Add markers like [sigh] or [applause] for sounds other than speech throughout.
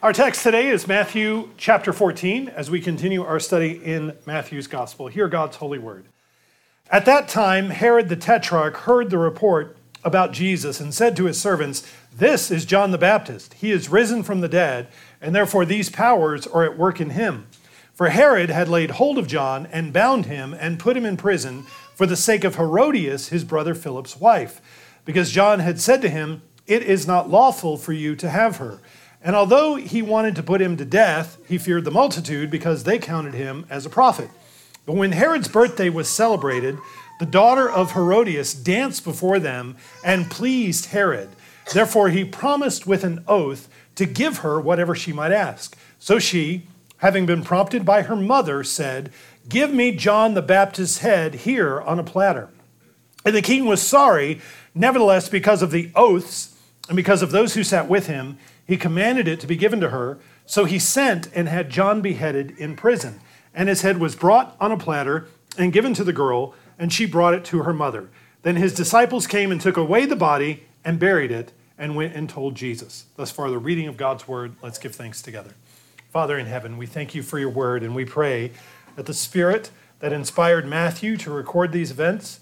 Our text today is Matthew chapter 14 as we continue our study in Matthew's gospel. Hear God's holy word. At that time, Herod the Tetrarch heard the report about Jesus and said to his servants, This is John the Baptist. He is risen from the dead, and therefore these powers are at work in him. For Herod had laid hold of John and bound him and put him in prison for the sake of Herodias, his brother Philip's wife, because John had said to him, It is not lawful for you to have her. And although he wanted to put him to death, he feared the multitude because they counted him as a prophet. But when Herod's birthday was celebrated, the daughter of Herodias danced before them and pleased Herod. Therefore, he promised with an oath to give her whatever she might ask. So she, having been prompted by her mother, said, Give me John the Baptist's head here on a platter. And the king was sorry, nevertheless, because of the oaths and because of those who sat with him he commanded it to be given to her. So he sent and had John beheaded in prison. And his head was brought on a platter and given to the girl, and she brought it to her mother. Then his disciples came and took away the body and buried it and went and told Jesus. Thus far, the reading of God's word. Let's give thanks together. Father in heaven, we thank you for your word, and we pray that the Spirit that inspired Matthew to record these events,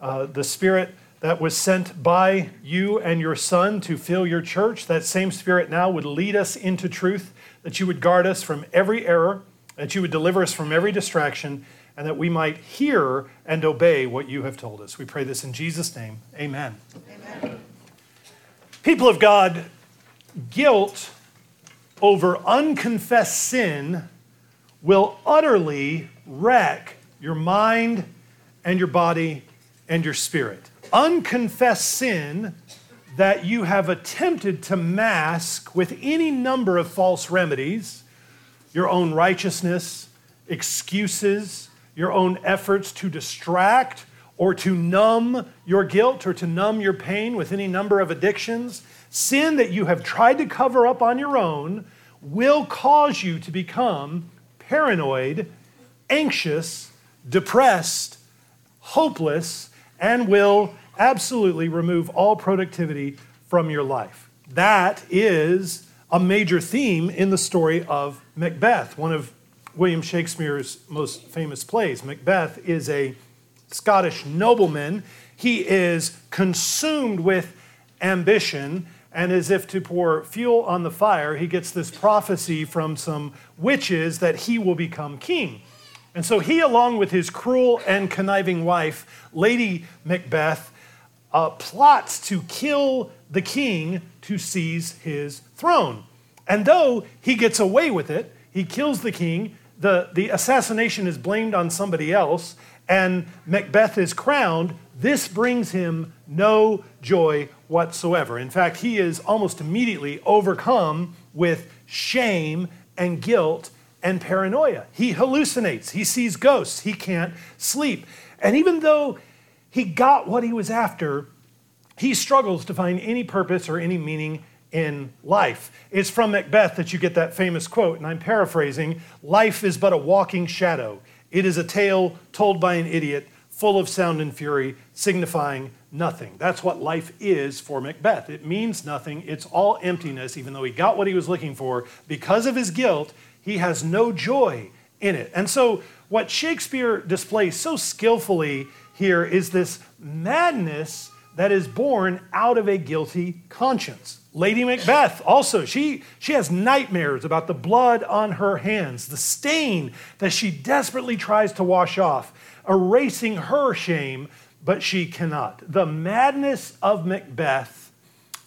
uh, the Spirit that was sent by you and your Son to fill your church, that same Spirit now would lead us into truth, that you would guard us from every error, that you would deliver us from every distraction, and that we might hear and obey what you have told us. We pray this in Jesus' name. Amen. Amen. People of God, guilt over unconfessed sin will utterly wreck your mind and your body and your spirit unconfessed sin that you have attempted to mask with any number of false remedies, your own righteousness, excuses, your own efforts to distract or to numb your guilt or to numb your pain with any number of addictions, sin that you have tried to cover up on your own will cause you to become paranoid, anxious, depressed, hopeless, and will absolutely remove all productivity from your life. That is a major theme in the story of Macbeth, one of William Shakespeare's most famous plays. Macbeth is a Scottish nobleman. He is consumed with ambition, and as if to pour fuel on the fire, he gets this prophecy from some witches that he will become king. And so he, along with his cruel and conniving wife, Lady Macbeth, uh, plots to kill the king to seize his throne. And though he gets away with it, he kills the king, the, the assassination is blamed on somebody else, and Macbeth is crowned, this brings him no joy whatsoever. In fact, he is almost immediately overcome with shame and guilt and paranoia. He hallucinates, he sees ghosts, he can't sleep. And even though he got what he was after, he struggles to find any purpose or any meaning in life. It's from Macbeth that you get that famous quote, and I'm paraphrasing Life is but a walking shadow. It is a tale told by an idiot, full of sound and fury, signifying nothing. That's what life is for Macbeth. It means nothing, it's all emptiness, even though he got what he was looking for. Because of his guilt, he has no joy in it. And so, what Shakespeare displays so skillfully here is this madness that is born out of a guilty conscience. Lady Macbeth also, she, she has nightmares about the blood on her hands, the stain that she desperately tries to wash off, erasing her shame, but she cannot. The madness of Macbeth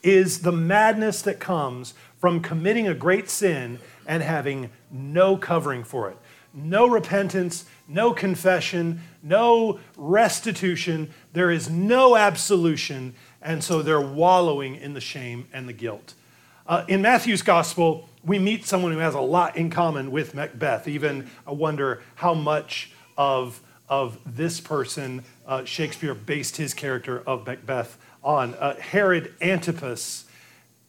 is the madness that comes from committing a great sin and having no covering for it. No repentance, no confession, no restitution. There is no absolution. And so they're wallowing in the shame and the guilt. Uh, in Matthew's gospel, we meet someone who has a lot in common with Macbeth. Even I wonder how much of, of this person uh, Shakespeare based his character of Macbeth on. Uh, Herod Antipas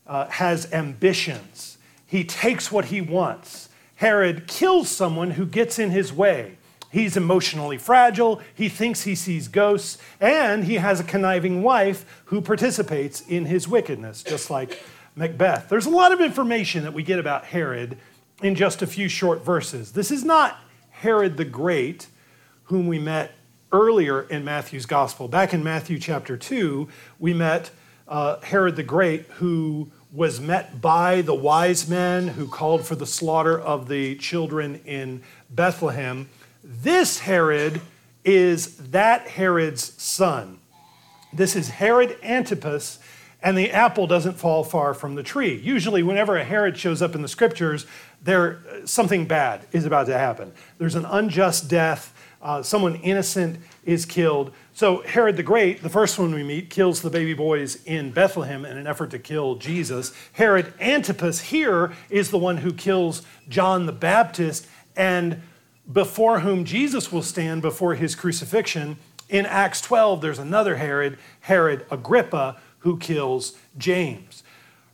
uh, has ambitions, he takes what he wants. Herod kills someone who gets in his way. He's emotionally fragile, he thinks he sees ghosts, and he has a conniving wife who participates in his wickedness, just like Macbeth. There's a lot of information that we get about Herod in just a few short verses. This is not Herod the Great, whom we met earlier in Matthew's gospel. Back in Matthew chapter 2, we met uh, Herod the Great, who was met by the wise men who called for the slaughter of the children in Bethlehem. This Herod is that Herod's son. This is Herod Antipas, and the apple doesn't fall far from the tree. Usually, whenever a Herod shows up in the scriptures, there something bad is about to happen. There's an unjust death. Uh, someone innocent is killed. So Herod the Great, the first one we meet, kills the baby boys in Bethlehem in an effort to kill Jesus. Herod Antipas here is the one who kills John the Baptist and before whom Jesus will stand before his crucifixion. In Acts 12, there's another Herod, Herod Agrippa, who kills James.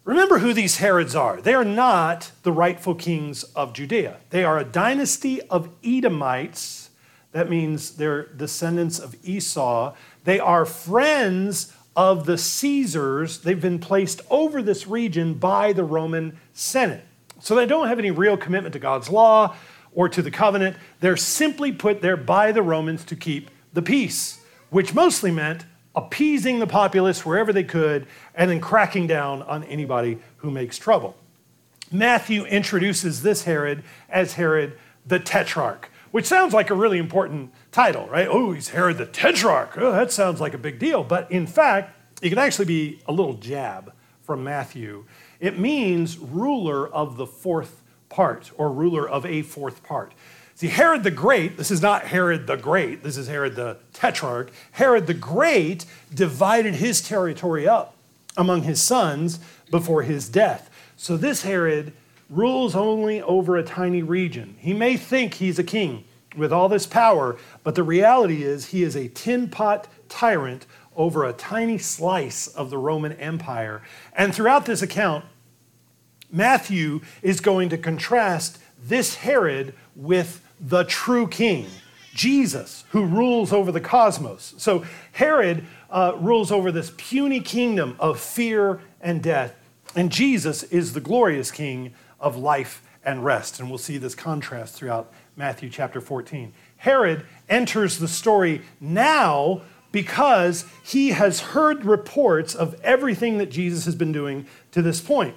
Remember who these Herods are. They are not the rightful kings of Judea. They are a dynasty of Edomites. That means they're descendants of Esau. They are friends of the Caesars. They've been placed over this region by the Roman Senate. So they don't have any real commitment to God's law or to the covenant. They're simply put there by the Romans to keep the peace, which mostly meant appeasing the populace wherever they could, and then cracking down on anybody who makes trouble. Matthew introduces this Herod as Herod the Tetrarch, which sounds like a really important title, right? Oh, he's Herod the Tetrarch. Oh, that sounds like a big deal. But in fact, it can actually be a little jab from Matthew. It means ruler of the fourth part, or ruler of a fourth part. See, Herod the Great, this is not Herod the Great, this is Herod the Tetrarch. Herod the Great divided his territory up among his sons before his death. So this Herod rules only over a tiny region. He may think he's a king with all this power, but the reality is he is a tin pot tyrant over a tiny slice of the Roman Empire. And throughout this account, Matthew is going to contrast this Herod with the true king, Jesus, who rules over the cosmos. So Herod uh, rules over this puny kingdom of fear and death, and Jesus is the glorious king of life and rest. And we'll see this contrast throughout Matthew chapter 14. Herod enters the story now because he has heard reports of everything that Jesus has been doing to this point.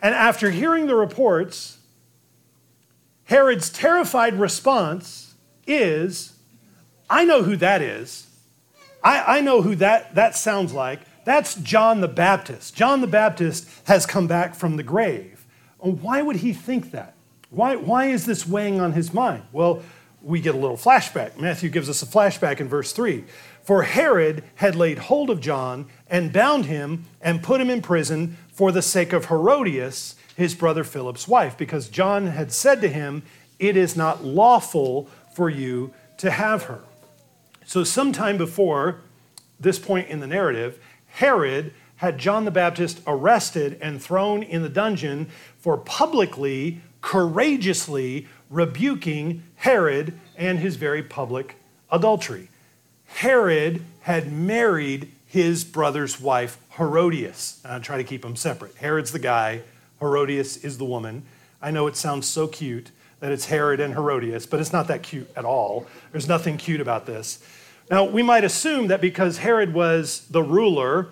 And after hearing the reports, Herod's terrified response is, I know who that is. I, I know who that, that sounds like. That's John the Baptist. John the Baptist has come back from the grave. Oh, why would he think that? Why, why is this weighing on his mind? Well, we get a little flashback. Matthew gives us a flashback in verse 3. For Herod had laid hold of John and bound him and put him in prison for the sake of Herodias, his brother Philip's wife, because John had said to him, It is not lawful for you to have her. So, sometime before this point in the narrative, Herod had John the Baptist arrested and thrown in the dungeon for publicly, courageously rebuking Herod and his very public adultery. Herod had married his brother's wife, Herodias. And I try to keep them separate. Herod's the guy, Herodias is the woman. I know it sounds so cute that it's Herod and Herodias, but it's not that cute at all. There's nothing cute about this. Now, we might assume that because Herod was the ruler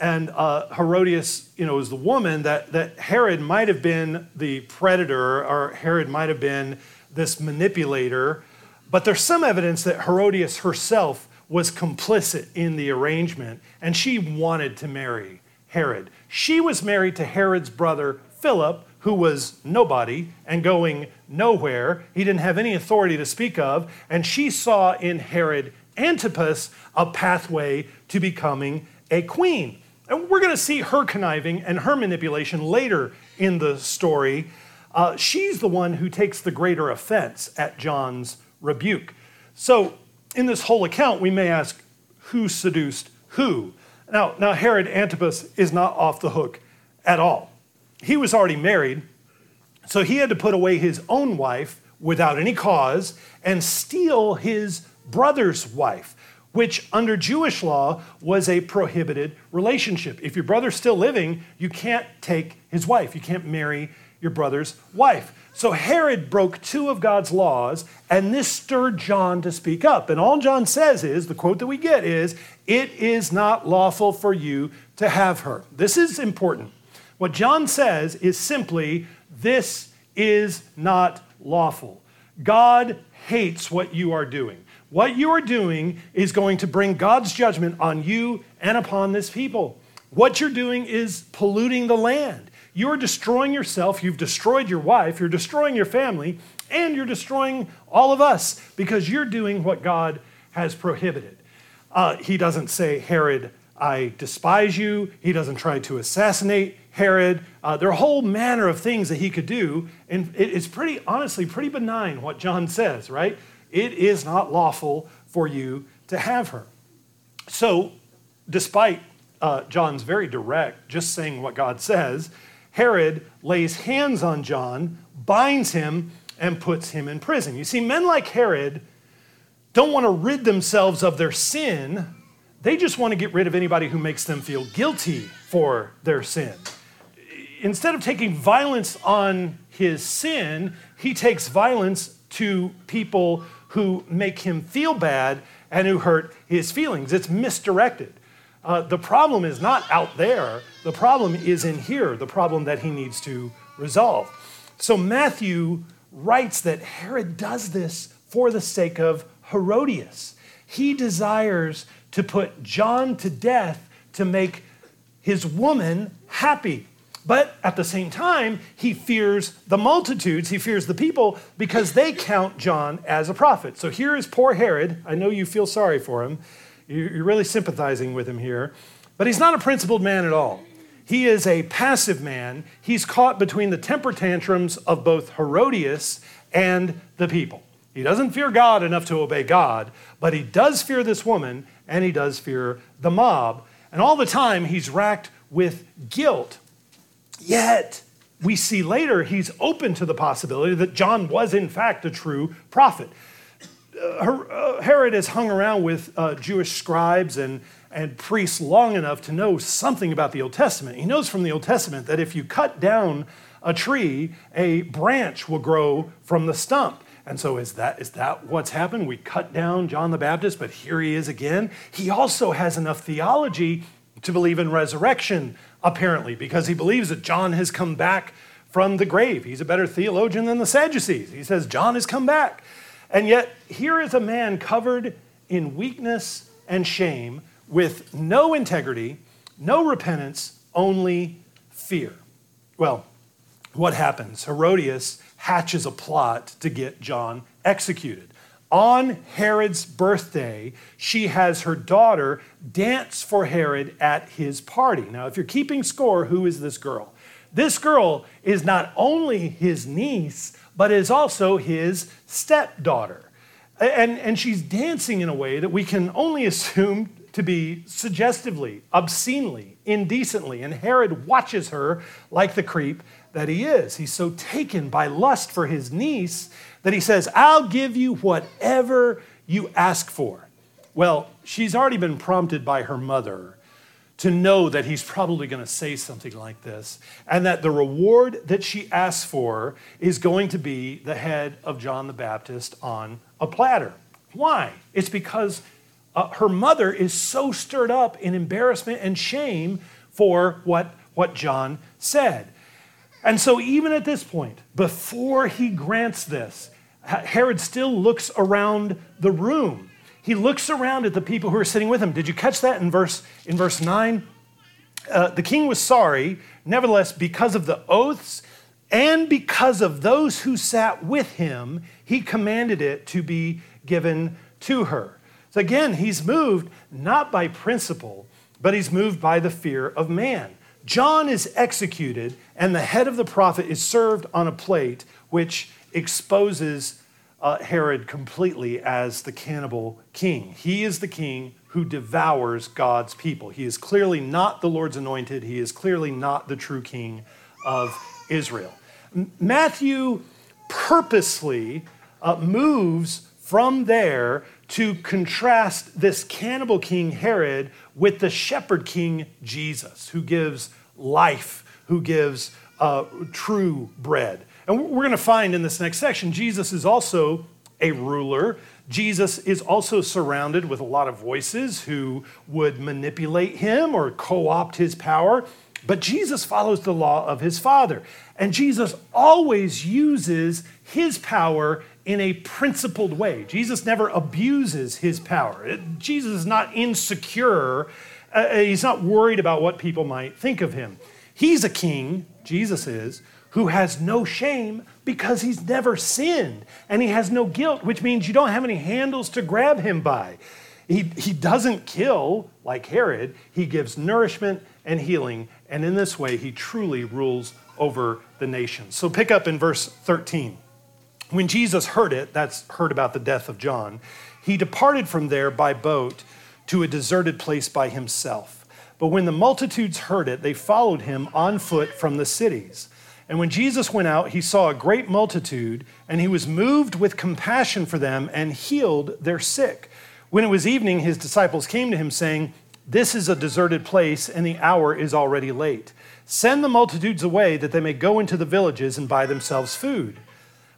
and uh, Herodias, you know, was the woman, that, that Herod might have been the predator or Herod might have been this manipulator. But there's some evidence that Herodias herself was complicit in the arrangement and she wanted to marry Herod. She was married to Herod's brother Philip, who was nobody and going nowhere. He didn't have any authority to speak of. And she saw in Herod Antipas a pathway to becoming a queen. And we're going to see her conniving and her manipulation later in the story. Uh, she's the one who takes the greater offense at John's rebuke. So, in this whole account, we may ask who seduced who? Now, now Herod Antipas is not off the hook at all. He was already married, so he had to put away his own wife without any cause and steal his brother's wife, which under Jewish law was a prohibited relationship. If your brother's still living, you can't take his wife, you can't marry your brother's wife. So Herod broke two of God's laws, and this stirred John to speak up. And all John says is the quote that we get is, It is not lawful for you to have her. This is important. What John says is simply, This is not lawful. God hates what you are doing. What you are doing is going to bring God's judgment on you and upon this people. What you're doing is polluting the land. You're destroying yourself, you've destroyed your wife, you're destroying your family, and you're destroying all of us because you're doing what God has prohibited. Uh, he doesn't say, Herod, I despise you. He doesn't try to assassinate Herod. Uh, there are a whole manner of things that he could do. And it's pretty, honestly, pretty benign what John says, right? It is not lawful for you to have her. So, despite uh, John's very direct, just saying what God says, Herod lays hands on John, binds him, and puts him in prison. You see, men like Herod don't want to rid themselves of their sin, they just want to get rid of anybody who makes them feel guilty for their sin. Instead of taking violence on his sin, he takes violence to people who make him feel bad and who hurt his feelings. It's misdirected. Uh, the problem is not out there, the problem is in here, the problem that he needs to resolve. So Matthew writes that Herod does this for the sake of Herodias. He desires to put John to death to make his woman happy. But at the same time, he fears the multitudes, he fears the people because they count John as a prophet. So here is poor Herod. I know you feel sorry for him. You're really sympathizing with him here. But he's not a principled man at all. He is a passive man. He's caught between the temper tantrums of both Herodias and the people. He doesn't fear God enough to obey God, but he does fear this woman and he does fear the mob. And all the time, he's racked with guilt Yet, we see later he's open to the possibility that John was, in fact, a true prophet. Uh, uh, Herod has hung around with uh, Jewish scribes and, and priests long enough to know something about the Old Testament. He knows from the Old Testament that if you cut down a tree, a branch will grow from the stump. And so, is that, is that what's happened? We cut down John the Baptist, but here he is again. He also has enough theology to believe in resurrection, apparently, because he believes that John has come back from the grave. He's a better theologian than the Sadducees. He says, John has come back. And yet, here is a man covered in weakness and shame with no integrity, no repentance, only fear. Well, what happens? Herodias hatches a plot to get John executed. On Herod's birthday, she has her daughter dance for Herod at his party. Now, if you're keeping score, who is this girl? This girl is not only his niece, but is also his stepdaughter. And, and she's dancing in a way that we can only [laughs] assume to be suggestively, obscenely, indecently. And Herod watches her like the creep that he is. He's so taken by lust for his niece that he says, I'll give you whatever you ask for. Well, she's already been prompted by her mother to know that he's probably going to say something like this, and that the reward that she asks for is going to be the head of John the Baptist on a platter. Why? It's because uh, her mother is so stirred up in embarrassment and shame for what, what John said. And so, even at this point, before he grants this, Herod still looks around the room. He looks around at the people who are sitting with him. Did you catch that in verse, in verse 9? Uh, the king was sorry, nevertheless, because of the oaths and because of those who sat with him, he commanded it to be given to her. So again, he's moved not by principle, but he's moved by the fear of man. John is executed, and the head of the prophet is served on a plate, which exposes uh, Herod completely as the cannibal king. He is the king who devours God's people. He is clearly not the Lord's anointed, he is clearly not the true king of Israel. Matthew purposely uh, moves from there to contrast this cannibal king Herod with the shepherd king Jesus, who gives life, who gives uh, true bread. And we're going to find in this next section, Jesus is also a ruler. Jesus is also surrounded with a lot of voices who would manipulate him or co opt his power. But Jesus follows the law of his Father. And Jesus always uses his power in a principled way. Jesus never abuses his power. Jesus is not insecure, uh, he's not worried about what people might think of him. He's a king, Jesus is, who has no shame because he's never sinned and he has no guilt, which means you don't have any handles to grab him by. He, he doesn't kill like Herod, he gives nourishment and healing, and in this way, he truly rules over the nations. So pick up in verse 13. When Jesus heard it, that's heard about the death of John, he departed from there by boat to a deserted place by himself. But when the multitudes heard it, they followed him on foot from the cities. And when Jesus went out, he saw a great multitude, and he was moved with compassion for them and healed their sick. When it was evening, his disciples came to him, saying, This is a deserted place, and the hour is already late. Send the multitudes away that they may go into the villages and buy themselves food.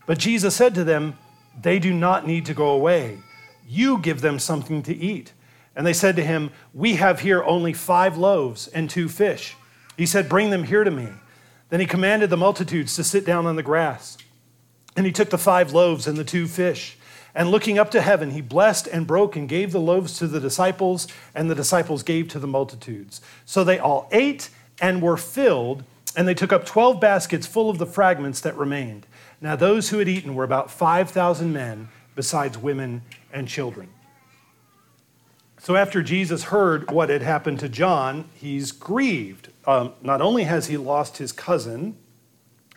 But Jesus said to them, They do not need to go away. You give them something to eat. And they said to him, We have here only five loaves and two fish. He said, Bring them here to me. Then he commanded the multitudes to sit down on the grass. And he took the five loaves and the two fish. And looking up to heaven, he blessed and broke and gave the loaves to the disciples, and the disciples gave to the multitudes. So they all ate and were filled, and they took up 12 baskets full of the fragments that remained. Now, those who had eaten were about 5,000 men, besides women and children. So, after Jesus heard what had happened to John, he's grieved um, not only has he lost his cousin,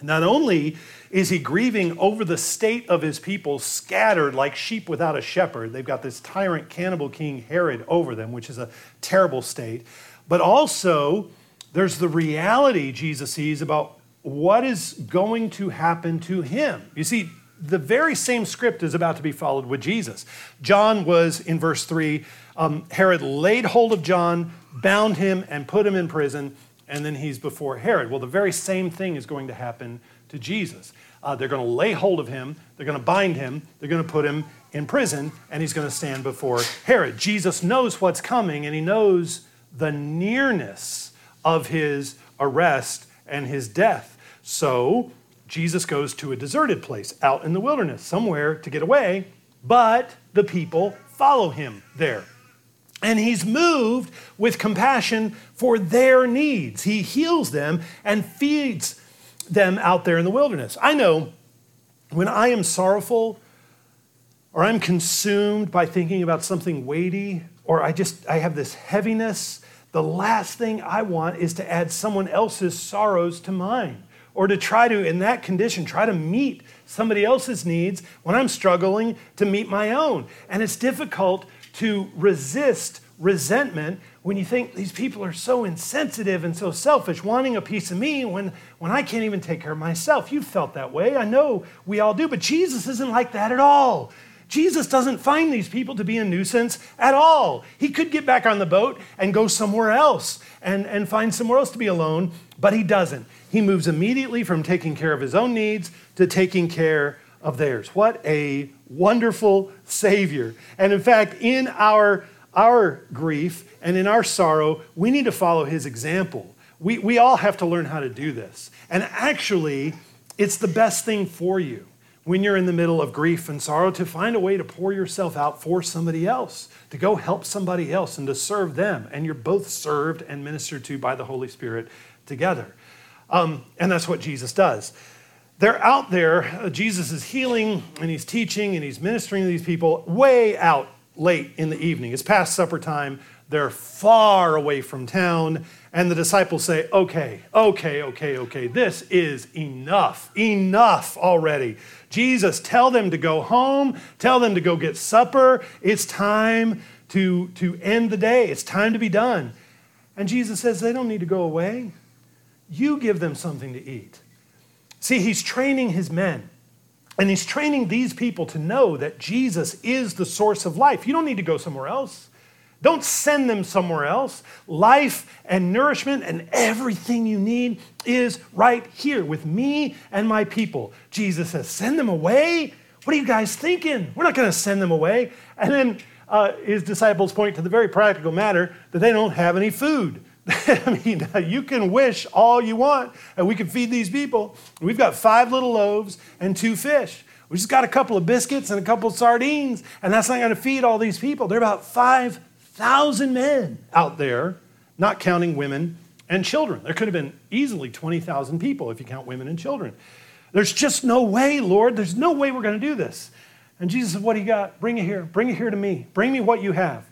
not only is he grieving over the state of his people scattered like sheep without a shepherd, they've got this tyrant cannibal king Herod over them, which is a terrible state, but also there's the reality Jesus sees about what is going to happen to him. You see, the very same script is about to be followed with Jesus. John was, in verse 3, um, Herod laid hold of John, bound him, and put him in prison and then he's before Herod. Well, the very same thing is going to happen to Jesus. Uh, they're going to lay hold of him, they're going to bind him, they're going to put him in prison, and he's going to stand before Herod. Jesus knows what's coming, and he knows the nearness of his arrest and his death. So Jesus goes to a deserted place out in the wilderness, somewhere to get away, but the people follow him there and he's moved with compassion for their needs. He heals them and feeds them out there in the wilderness. I know when I am sorrowful or I'm consumed by thinking about something weighty or I just I have this heaviness, the last thing I want is to add someone else's sorrows to mine or to try to in that condition try to meet somebody else's needs when I'm struggling to meet my own. And it's difficult to resist resentment when you think these people are so insensitive and so selfish, wanting a piece of me when, when I can't even take care of myself. You've felt that way. I know we all do, but Jesus isn't like that at all. Jesus doesn't find these people to be a nuisance at all. He could get back on the boat and go somewhere else and, and find somewhere else to be alone, but he doesn't. He moves immediately from taking care of his own needs to taking care of theirs. What a wonderful Savior. And in fact, in our, our grief and in our sorrow, we need to follow his example. We, we all have to learn how to do this. And actually, it's the best thing for you when you're in the middle of grief and sorrow to find a way to pour yourself out for somebody else, to go help somebody else and to serve them. And you're both served and ministered to by the Holy Spirit together. Um, and that's what Jesus does they're out there. Uh, Jesus is healing and he's teaching and he's ministering to these people way out late in the evening. It's past supper time. They're far away from town. And the disciples say, Okay, okay, okay, okay, this is enough, enough already. Jesus, tell them to go home, tell them to go get supper. It's time to, to end the day, it's time to be done. And Jesus says, They don't need to go away. You give them something to eat. See, he's training his men And he's training these people to know that Jesus is the source of life. You don't need to go somewhere else. Don't send them somewhere else. Life and nourishment and everything you need is right here with me and my people. Jesus says, Send them away? What are you guys thinking? We're not going to send them away. And then uh, his disciples point to the very practical matter that they don't have any food. [laughs] I mean, [laughs] you can wish all you want, and we can feed these people. We've got five little loaves and two fish. We just got a couple of biscuits and a couple of sardines, and that's not going to feed all these people. They're about 5,000 men out there, not counting women and children. There could have been easily 20,000 people if you count women and children. There's just no way, Lord. There's no way we're going to do this. And Jesus said, What do you got? Bring it here. Bring it here to me. Bring me what you have.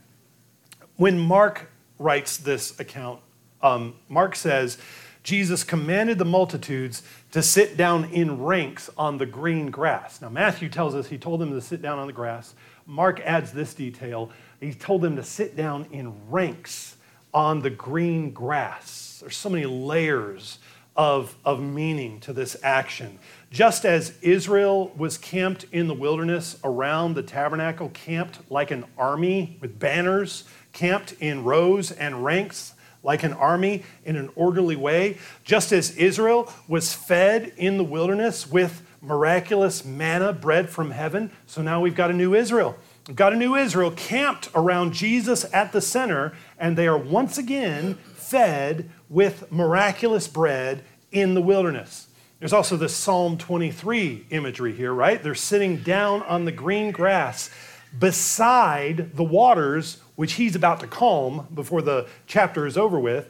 When Mark writes this account, um, Mark says, Jesus commanded the multitudes to sit down in ranks on the green grass. Now, Matthew tells us he told them to sit down on the grass. Mark adds this detail. He told them to sit down in ranks on the green grass. There's so many layers of, of meaning to this action. Just as Israel was camped in the wilderness around the tabernacle, camped like an army with banners, camped in rows and ranks like an army in an orderly way, just as Israel was fed in the wilderness with miraculous manna, bread from heaven. So now we've got a new Israel. Got a new Israel camped around Jesus at the center, and they are once again fed with miraculous bread in the wilderness. There's also this Psalm 23 imagery here, right? They're sitting down on the green grass beside the waters which he's about to calm before the chapter is over with.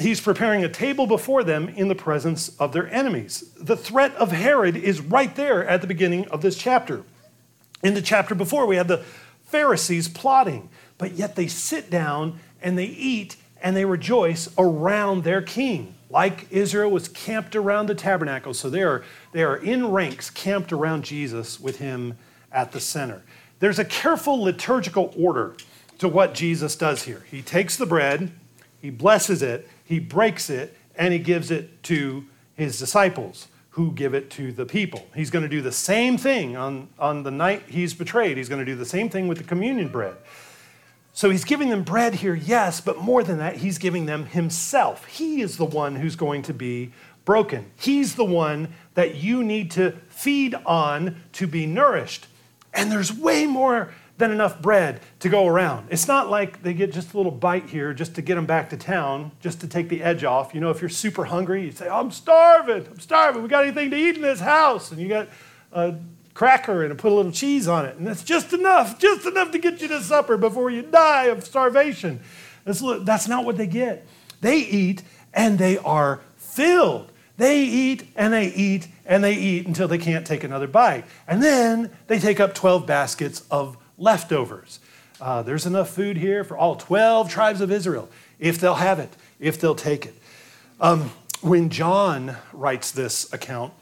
He's preparing a table before them in the presence of their enemies. The threat of Herod is right there at the beginning of this chapter. In the chapter before, we had the Pharisees plotting, but yet they sit down and they eat and they rejoice around their king. Like Israel was camped around the tabernacle, so they are, they are in ranks camped around Jesus with him at the center. There's a careful liturgical order to what Jesus does here. He takes the bread, he blesses it, he breaks it, and he gives it to his disciples who give it to the people. He's going to do the same thing on, on the night he's betrayed. He's going to do the same thing with the communion bread. So he's giving them bread here, yes, but more than that, he's giving them himself. He is the one who's going to be broken. He's the one that you need to feed on to be nourished. And there's way more than enough bread to go around. It's not like they get just a little bite here just to get them back to town, just to take the edge off. You know, if you're super hungry, you say, I'm starving, I'm starving. We got anything to eat in this house? And you got a cracker and put a little cheese on it. And that's just enough, just enough to get you to supper before you die of starvation. That's, that's not what they get. They eat and they are filled. They eat and they eat and they eat until they can't take another bite. And then they take up 12 baskets of leftovers. Uh, there's enough food here for all 12 tribes of Israel, if they'll have it, if they'll take it. Um, when John writes this account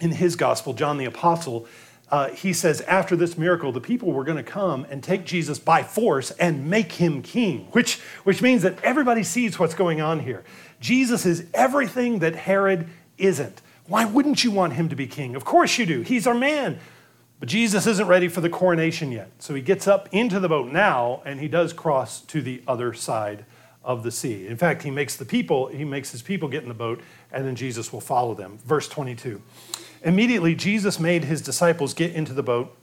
in his gospel, John the Apostle, uh, he says, after this miracle, the people were going to come and take Jesus by force and make him king, which, which means that everybody sees what's going on here. Jesus is everything that Herod isn't. Why wouldn't you want him to be king? Of course you do. He's our man. But Jesus isn't ready for the coronation yet. So he gets up into the boat now and he does cross to the other side of the sea. In fact, he makes the people, he makes his people get in the boat and then Jesus will follow them. Verse 22. Immediately Jesus made his disciples get into the boat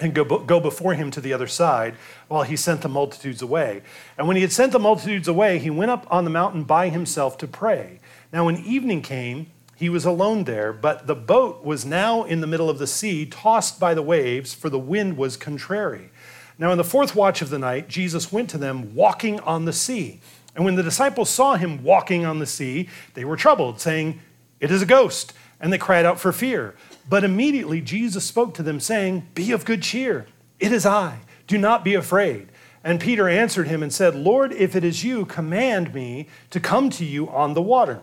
and go, go before him to the other side while he sent the multitudes away. And when he had sent the multitudes away, he went up on the mountain by himself to pray. Now, when evening came, he was alone there, but the boat was now in the middle of the sea, tossed by the waves, for the wind was contrary. Now, in the fourth watch of the night, Jesus went to them walking on the sea. And when the disciples saw him walking on the sea, they were troubled, saying, It is a ghost. And they cried out for fear. But immediately Jesus spoke to them, saying, Be of good cheer. It is I. Do not be afraid. And Peter answered him and said, Lord, if it is you, command me to come to you on the water.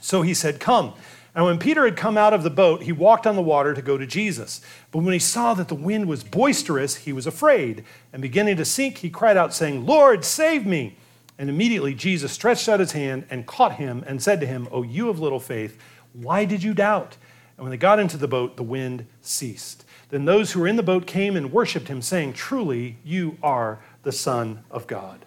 So he said, Come. And when Peter had come out of the boat, he walked on the water to go to Jesus. But when he saw that the wind was boisterous, he was afraid. And beginning to sink, he cried out, saying, Lord, save me. And immediately Jesus stretched out his hand and caught him and said to him, O you of little faith, why did you doubt? And when they got into the boat, the wind ceased. Then those who were in the boat came and worshiped him, saying, Truly, you are the Son of God.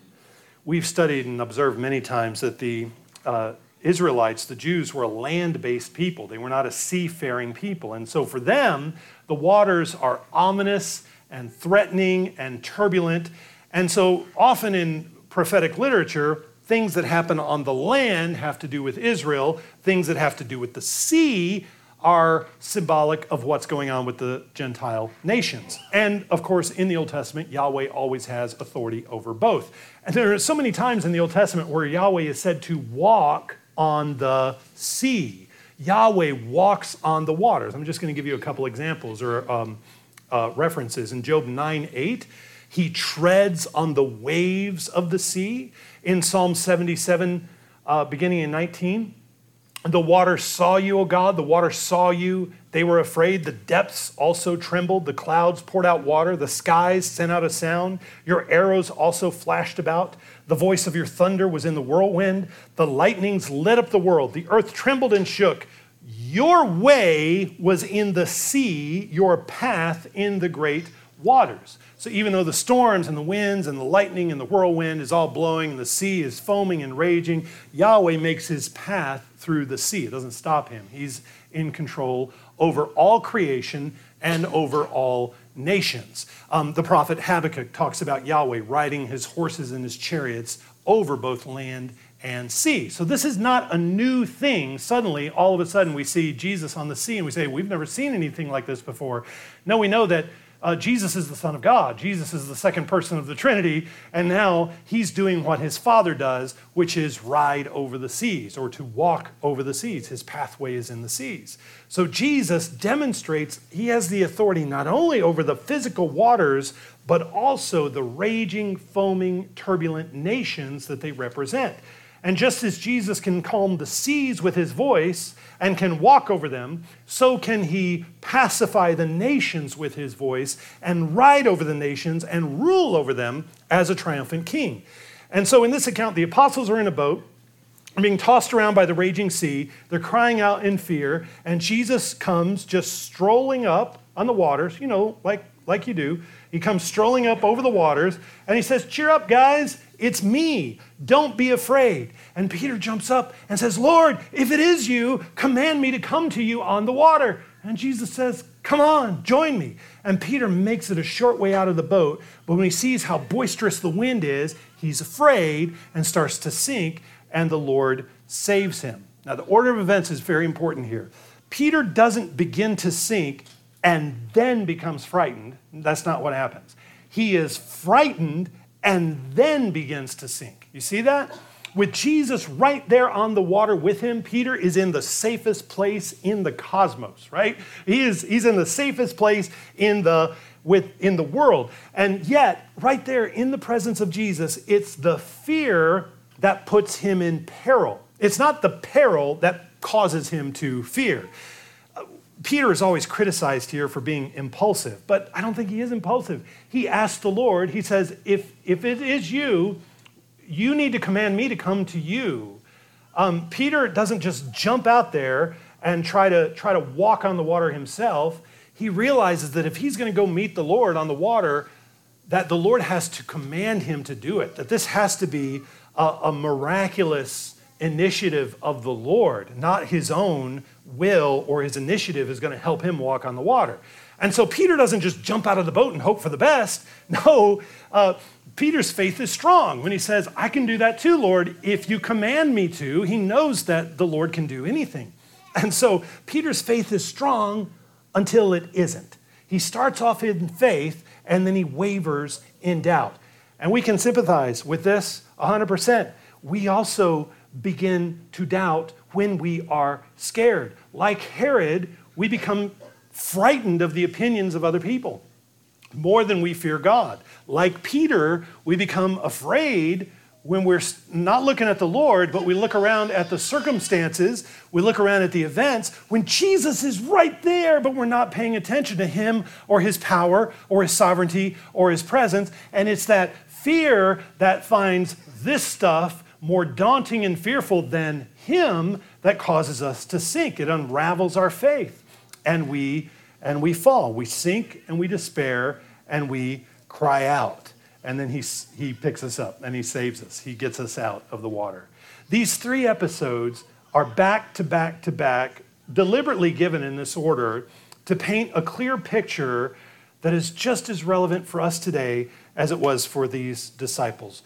We've studied and observed many times that the uh, Israelites, the Jews, were a land based people. They were not a seafaring people. And so for them, the waters are ominous and threatening and turbulent. And so often in prophetic literature, things that happen on the land have to do with Israel, things that have to do with the sea are symbolic of what's going on with the Gentile nations. And of course, in the Old Testament, Yahweh always has authority over both. And there are so many times in the Old Testament where Yahweh is said to walk on the sea. Yahweh walks on the waters. I'm just going to give you a couple examples or um, uh, references. In Job 9 8, he treads on the waves of the sea. In Psalm 77, uh, beginning in 19, the water saw you, O God. The water saw you. They were afraid. The depths also trembled. The clouds poured out water. The skies sent out a sound. Your arrows also flashed about. The voice of your thunder was in the whirlwind. The lightnings lit up the world. The earth trembled and shook. Your way was in the sea, your path in the great waters. So even though the storms and the winds and the lightning and the whirlwind is all blowing and the sea is foaming and raging, Yahweh makes his path through the sea. It doesn't stop him. He's in control over all creation and over all nations. Um, the prophet Habakkuk talks about Yahweh riding his horses and his chariots over both land and sea. So this is not a new thing. Suddenly, all of a sudden, we see Jesus on the sea and we say, We've never seen anything like this before. No, we know that uh, Jesus is the Son of God. Jesus is the second person of the Trinity, and now he's doing what his Father does, which is ride over the seas or to walk over the seas. His pathway is in the seas. So Jesus demonstrates he has the authority not only over the physical waters, but also the raging, foaming, turbulent nations that they represent. And just as Jesus can calm the seas with his voice and can walk over them, so can he pacify the nations with his voice and ride over the nations and rule over them as a triumphant king. And so in this account, the apostles are in a boat being tossed around by the raging sea. They're crying out in fear, and Jesus comes just strolling up on the waters, you know, like, like you do. He comes strolling up over the waters, and he says, Cheer up, guys. It's me. Don't be afraid. And Peter jumps up and says, Lord, if it is you, command me to come to you on the water. And Jesus says, Come on, join me. And Peter makes it a short way out of the boat, but when he sees how boisterous the wind is, he's afraid and starts to sink, and the Lord saves him. Now, the order of events is very important here. Peter doesn't begin to sink and then becomes frightened. That's not what happens. He is frightened and then begins to sink. You see that? With Jesus right there on the water with him, Peter is in the safest place in the cosmos, right? He is, he's in the safest place in the, with, in the world. And yet, right there in the presence of Jesus, it's the fear that puts him in peril. It's not the peril that causes him to fear. Peter is always criticized here for being impulsive, but I don't think he is impulsive. He asks the Lord, he says, if, if it is you, you need to command me to come to you. Um, Peter doesn't just jump out there and try to, try to walk on the water himself. He realizes that if he's going to go meet the Lord on the water, that the Lord has to command him to do it, that this has to be a, a miraculous initiative of the Lord, not his own will or his initiative is going to help him walk on the water. And so Peter doesn't just jump out of the boat and hope for the best. [laughs] No, uh, Peter's faith is strong when he says, I can do that too, Lord, if you command me to. He knows that the Lord can do anything. And so Peter's faith is strong until it isn't. He starts off in faith and then he wavers in doubt. And we can sympathize with this 100%. We also begin to doubt when we are scared. Like Herod, we become frightened of the opinions of other people more than we fear God. Like Peter, we become afraid when we're not looking at the Lord, but we look around at the circumstances, we look around at the events, when Jesus is right there, but we're not paying attention to him or his power or his sovereignty or his presence. And it's that fear that finds this stuff more daunting and fearful than him that causes us to sink. It unravels our faith. and we and we fall. We sink and we despair and we cry out. And then he, he picks us up and he saves us. He gets us out of the water. These three episodes are back to back to back, deliberately given in this order to paint a clear picture that is just as relevant for us today as it was for these disciples.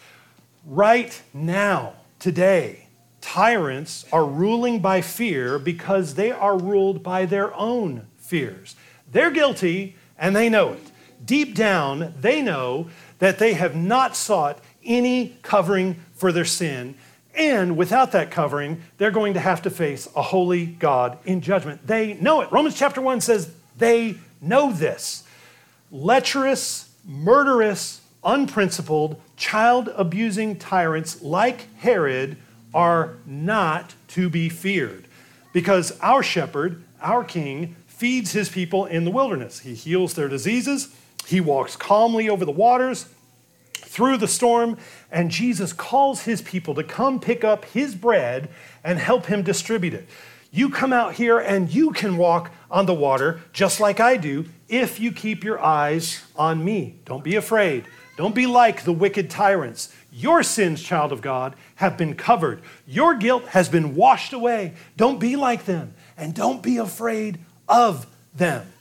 Right now, today, tyrants are ruling by fear because they are ruled by their own fears. They're guilty and they know it. Deep down, they know that they have not sought any covering for their sin. And without that covering, they're going to have to face a holy God in judgment. They know it. Romans chapter 1 says they know this. Lecherous, murderous, unprincipled, child abusing tyrants like Herod are not to be feared because our shepherd, our king, feeds his people in the wilderness. He heals their diseases, he walks calmly over the waters through the storm, and Jesus calls his people to come pick up his bread and help him distribute it. You come out here and you can walk on the water just like I do if you keep your eyes on me. Don't be afraid. Don't be like the wicked tyrants. Your sins, child of God, have been covered. Your guilt has been washed away. Don't be like them and don't be afraid of them.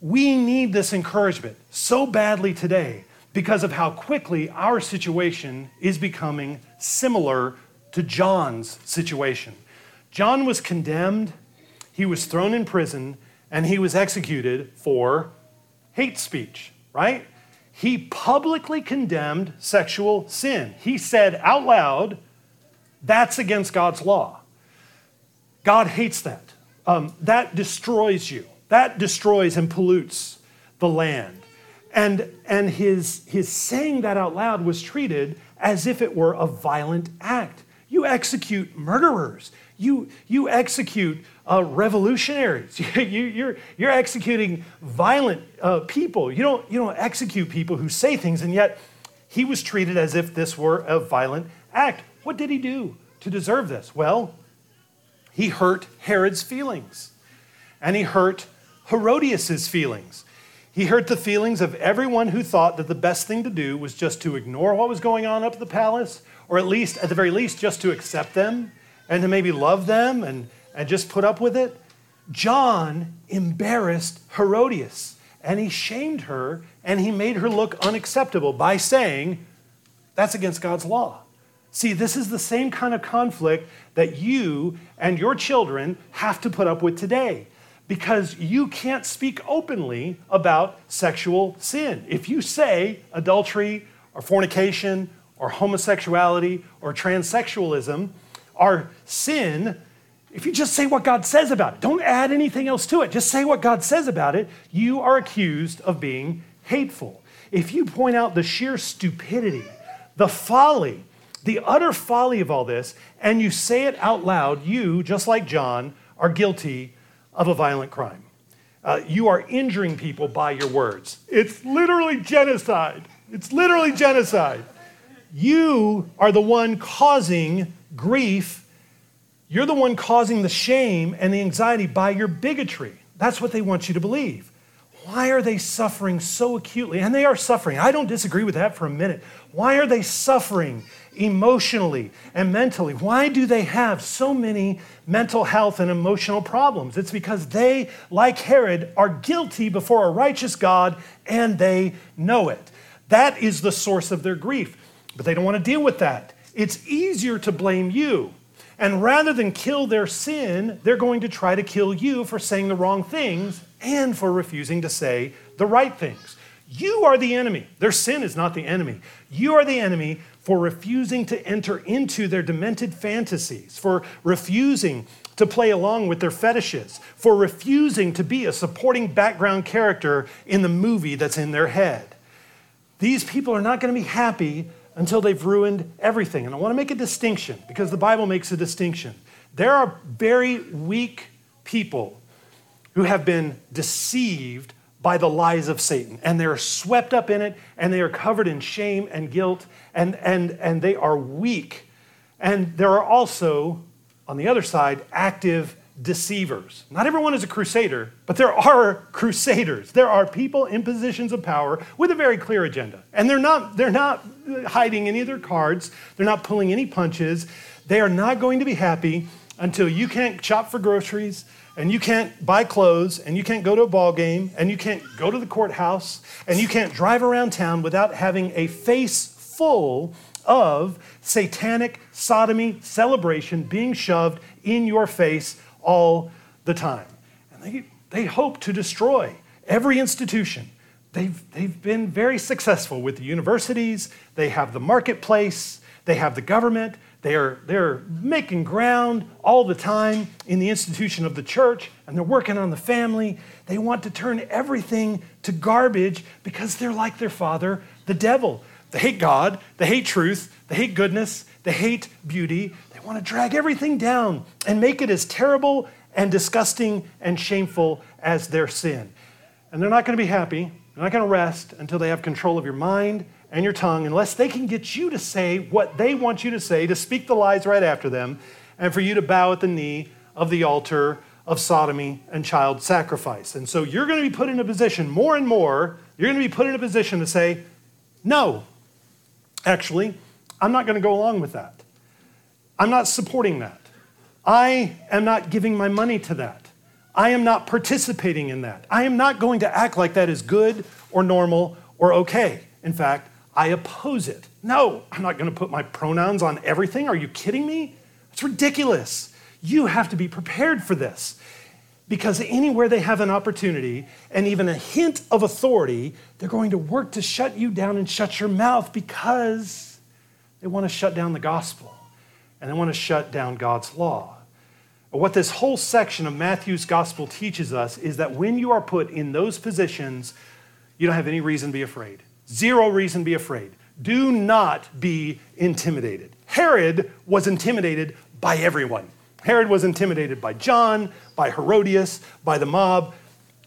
We need this encouragement so badly today because of how quickly our situation is becoming similar to John's situation. John was condemned, he was thrown in prison, and he was executed for hate speech, right? He publicly condemned sexual sin. He said out loud, that's against God's law. God hates that. Um, that destroys you. That destroys and pollutes the land. And, and his, his saying that out loud was treated as if it were a violent act. You execute murderers. You, you execute uh, revolutionaries. [laughs] you, you're, you're executing violent uh, people. You don't, you don't execute people who say things, and yet he was treated as if this were a violent act. What did he do to deserve this? Well, he hurt Herod's feelings, and he hurt Herodias's feelings. He hurt the feelings of everyone who thought that the best thing to do was just to ignore what was going on up at the palace, or at least, at the very least, just to accept them and to maybe love them and, and just put up with it. John embarrassed Herodias and he shamed her and he made her look unacceptable by saying, That's against God's law. See, this is the same kind of conflict that you and your children have to put up with today because you can't speak openly about sexual sin. If you say adultery or fornication or homosexuality or transsexualism are sin, if you just say what God says about it, don't add anything else to it, just say what God says about it, you are accused of being hateful. If you point out the sheer stupidity, the folly, the utter folly of all this, and you say it out loud, you, just like John, are guilty of a violent crime. Uh, you are injuring people by your words. It's literally genocide. It's literally genocide. You are the one causing grief. You're the one causing the shame and the anxiety by your bigotry. That's what they want you to believe. Why are they suffering so acutely? And they are suffering. I don't disagree with that for a minute. Why are they suffering emotionally and mentally? Why do they have so many mental health and emotional problems? It's because they, like Herod, are guilty before a righteous God and they know it. That is the source of their grief. But they don't want to deal with that. It's easier to blame you. And rather than kill their sin, they're going to try to kill you for saying the wrong things and for refusing to say the right things. You are the enemy. Their sin is not the enemy. You are the enemy for refusing to enter into their demented fantasies, for refusing to play along with their fetishes, for refusing to be a supporting background character in the movie that's in their head. These people are not going to be happy until they've ruined everything. And I want to make a distinction because the Bible makes a distinction. There are very weak people who have been deceived by the lies of Satan. And they're swept up in it, and they are covered in shame and guilt, and, and, and they are weak. And there are also, on the other side, active deceivers. Not everyone is a crusader, but there are [laughs] crusaders. There are people in positions of power with a very clear agenda. And they're not, they're not hiding any of their cards, they're not pulling any punches. They are not going to be happy until you can't shop for groceries and you can't buy clothes and you can't go to a ball game and you can't go to the courthouse and you can't drive around town without having a face full of satanic sodomy celebration being shoved in your face all the time. And they, they hope to destroy every institution. They've, they've been very successful with the universities, they have the marketplace, they have the government, they are, they're making ground all the time in the institution of the church, and they're working on the family. They want to turn everything to garbage because they're like their father, the devil. They hate God, they hate truth, they hate goodness, they hate beauty. They want to drag everything down and make it as terrible and disgusting and shameful as their sin. And they're not going to be happy, they're not going to rest until they have control of your mind and your tongue, unless they can get you to say what they want you to say, to speak the lies right after them, and for you to bow at the knee of the altar of sodomy and child sacrifice. And so you're going to be put in a position more and more, you're going to be put in a position to say, no, actually, I'm not going to go along with that. I'm not supporting that. I am not giving my money to that. I am not participating in that. I am not going to act like that is good or normal or okay. In fact, I oppose it. No, I'm not going to put my pronouns on everything. Are you kidding me? It's ridiculous. You have to be prepared for this because anywhere they have an opportunity and even a hint of authority, they're going to work to shut you down and shut your mouth because they want to shut down the gospel and they want to shut down God's law. What this whole section of Matthew's gospel teaches us is that when you are put in those positions, you don't have any reason to be afraid. Zero reason to be afraid. Do not be intimidated. Herod was intimidated by everyone. Herod was intimidated by John, by Herodias, by the mob.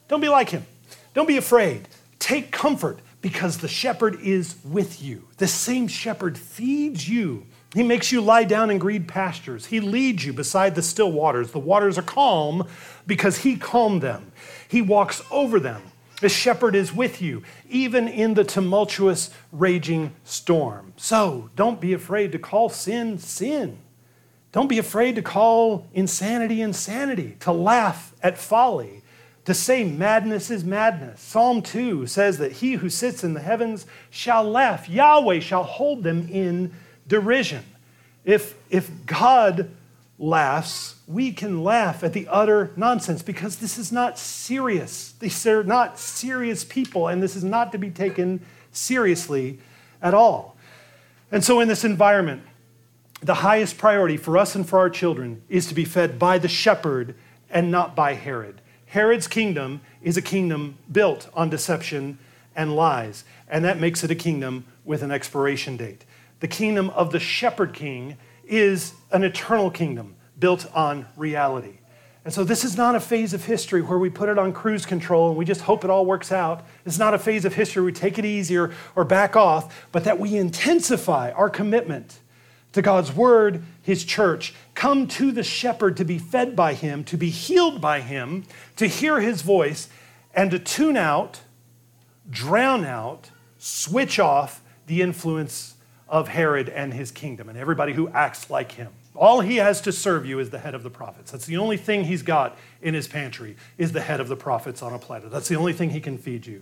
Don't be like him. Don't be afraid. Take comfort because the shepherd is with you. The same shepherd feeds you. He makes you lie down in green pastures. He leads you beside the still waters. The waters are calm because he calmed them. He walks over them. The shepherd is with you, even in the tumultuous, raging storm. So don't be afraid to call sin sin. Don't be afraid to call insanity insanity, to laugh at folly, to say madness is madness. Psalm 2 says that he who sits in the heavens shall laugh. Yahweh shall hold them in derision. If, if God laughs, we can laugh at the utter nonsense because this is not serious. These are not serious people, and this is not to be taken seriously at all. And so, in this environment, the highest priority for us and for our children is to be fed by the shepherd and not by Herod. Herod's kingdom is a kingdom built on deception and lies, and that makes it a kingdom with an expiration date. The kingdom of the shepherd king is an eternal kingdom built on reality. And so, this is not a phase of history where we put it on cruise control and we just hope it all works out. It's not a phase of history where we take it easier or back off, but that we intensify our commitment to God's word, his church, come to the shepherd to be fed by him, to be healed by him, to hear his voice, and to tune out, drown out, switch off the influence of Herod and his kingdom and everybody who acts like him. All he has to serve you is the head of the prophets. That's the only thing he's got in his pantry is the head of the prophets on a platter. That's the only thing he can feed you.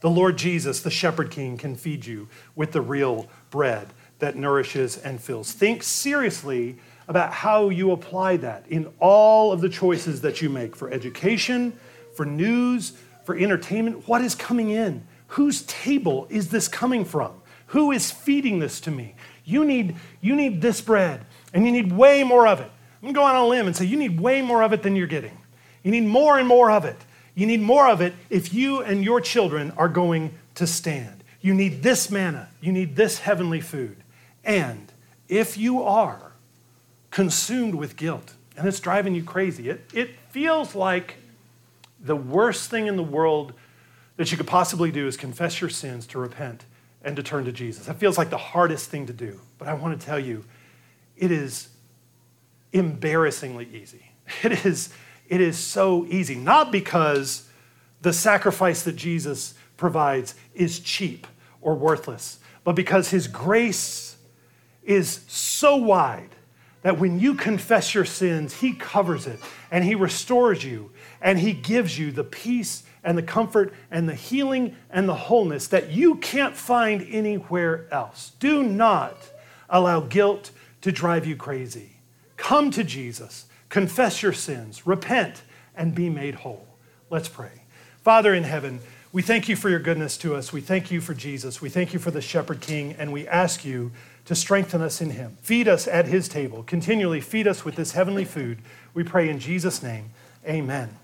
The Lord Jesus, the shepherd king, can feed you with the real bread that nourishes and fills. Think seriously about how you apply that in all of the choices that you make for education, for news, for entertainment. What is coming in? Whose table is this coming from? Who is feeding this to me? You need, you need this bread, and you need way more of it. I'm going to go on a limb and say you need way more of it than you're getting. You need more and more of it. You need more of it if you and your children are going to stand. You need this manna. You need this heavenly food. And if you are consumed with guilt and it's driving you crazy, it, it feels like the worst thing in the world that you could possibly do is confess your sins, to repent, and to turn to Jesus. That feels like the hardest thing to do. But I want to tell you, it is embarrassingly easy. [laughs] It is, it is so easy. Not because the sacrifice that Jesus provides is cheap or worthless, but because his grace is so wide that when you confess your sins, he covers it and he restores you and he gives you the peace and the comfort and the healing and the wholeness that you can't find anywhere else. Do not allow guilt to drive you crazy. Come to Jesus, confess your sins, repent, and be made whole. Let's pray. Father in heaven, we thank you for your goodness to us. We thank you for Jesus. We thank you for the Shepherd King, and we ask you to strengthen us in him. Feed us at his table. Continually feed us with this heavenly food. We pray in Jesus' name. Amen.